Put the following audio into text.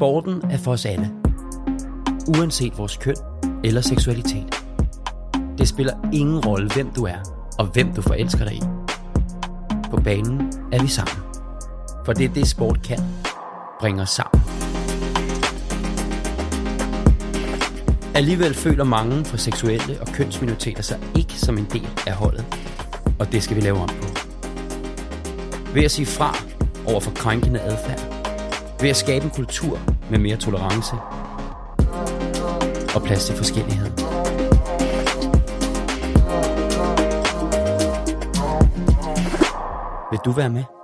Sporten er for os alle. Uanset vores køn eller seksualitet. Det spiller ingen rolle, hvem du er og hvem du forelsker dig i. På banen er vi sammen. For det er det, sport kan. Bringe os sammen. Alligevel føler mange fra seksuelle og kønsminoriteter sig ikke som en del af holdet. Og det skal vi lave om på. Ved at sige fra over for krænkende adfærd. Ved at skabe en kultur med mere tolerance og plads til forskellighed. Vil du være med?